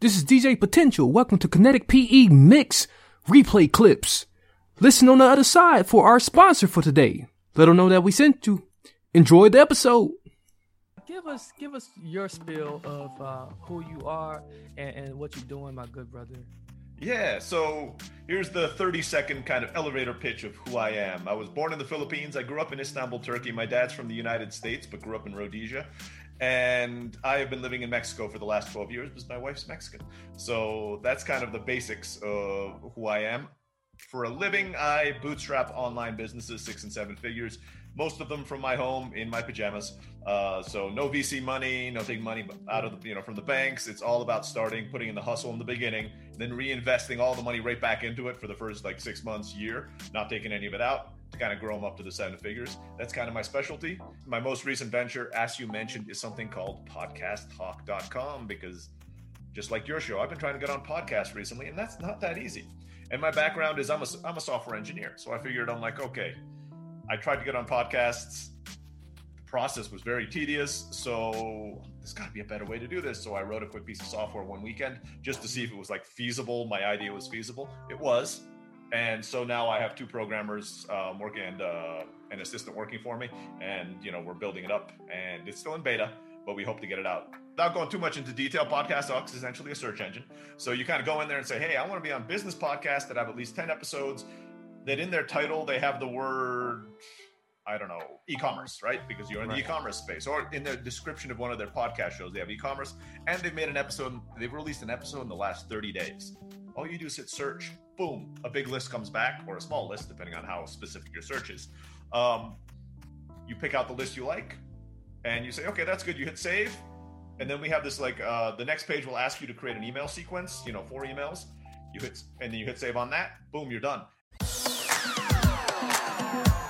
This is DJ Potential. Welcome to Kinetic PE Mix Replay Clips. Listen on the other side for our sponsor for today. Let them know that we sent you. Enjoy the episode. Give us, give us your spiel of uh, who you are and, and what you're doing, my good brother. Yeah, so here's the 30 second kind of elevator pitch of who I am. I was born in the Philippines. I grew up in Istanbul, Turkey. My dad's from the United States, but grew up in Rhodesia. And I have been living in Mexico for the last 12 years because my wife's Mexican. So that's kind of the basics of who I am. For a living, I bootstrap online businesses, six and seven figures, most of them from my home in my pajamas. Uh, so no VC money, no taking money out of the, you know from the banks. It's all about starting, putting in the hustle in the beginning, then reinvesting all the money right back into it for the first like six months, year, not taking any of it out to kind of grow them up to the seven figures. That's kind of my specialty. My most recent venture, as you mentioned, is something called podcasttalk.com because just like your show, I've been trying to get on podcasts recently, and that's not that easy. And my background is I'm a, I'm a software engineer. So I figured I'm like, okay, I tried to get on podcasts. The process was very tedious. So there's got to be a better way to do this. So I wrote a quick piece of software one weekend just to see if it was like feasible. My idea was feasible. It was and so now I have two programmers um, working and uh, an assistant working for me, and you know we're building it up, and it's still in beta, but we hope to get it out. Without going too much into detail, Podcast Talk is essentially a search engine. So you kind of go in there and say, "Hey, I want to be on business podcasts that have at least ten episodes." That in their title they have the word I don't know, e-commerce, right? Because you're in right. the e-commerce space. Or in the description of one of their podcast shows, they have e-commerce, and they've made an episode. They've released an episode in the last 30 days. All you do is hit search, boom, a big list comes back, or a small list, depending on how specific your search is. Um, you pick out the list you like, and you say, okay, that's good. You hit save, and then we have this like uh, the next page will ask you to create an email sequence. You know, four emails. You hit, and then you hit save on that. Boom, you're done. Yeah.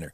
winner.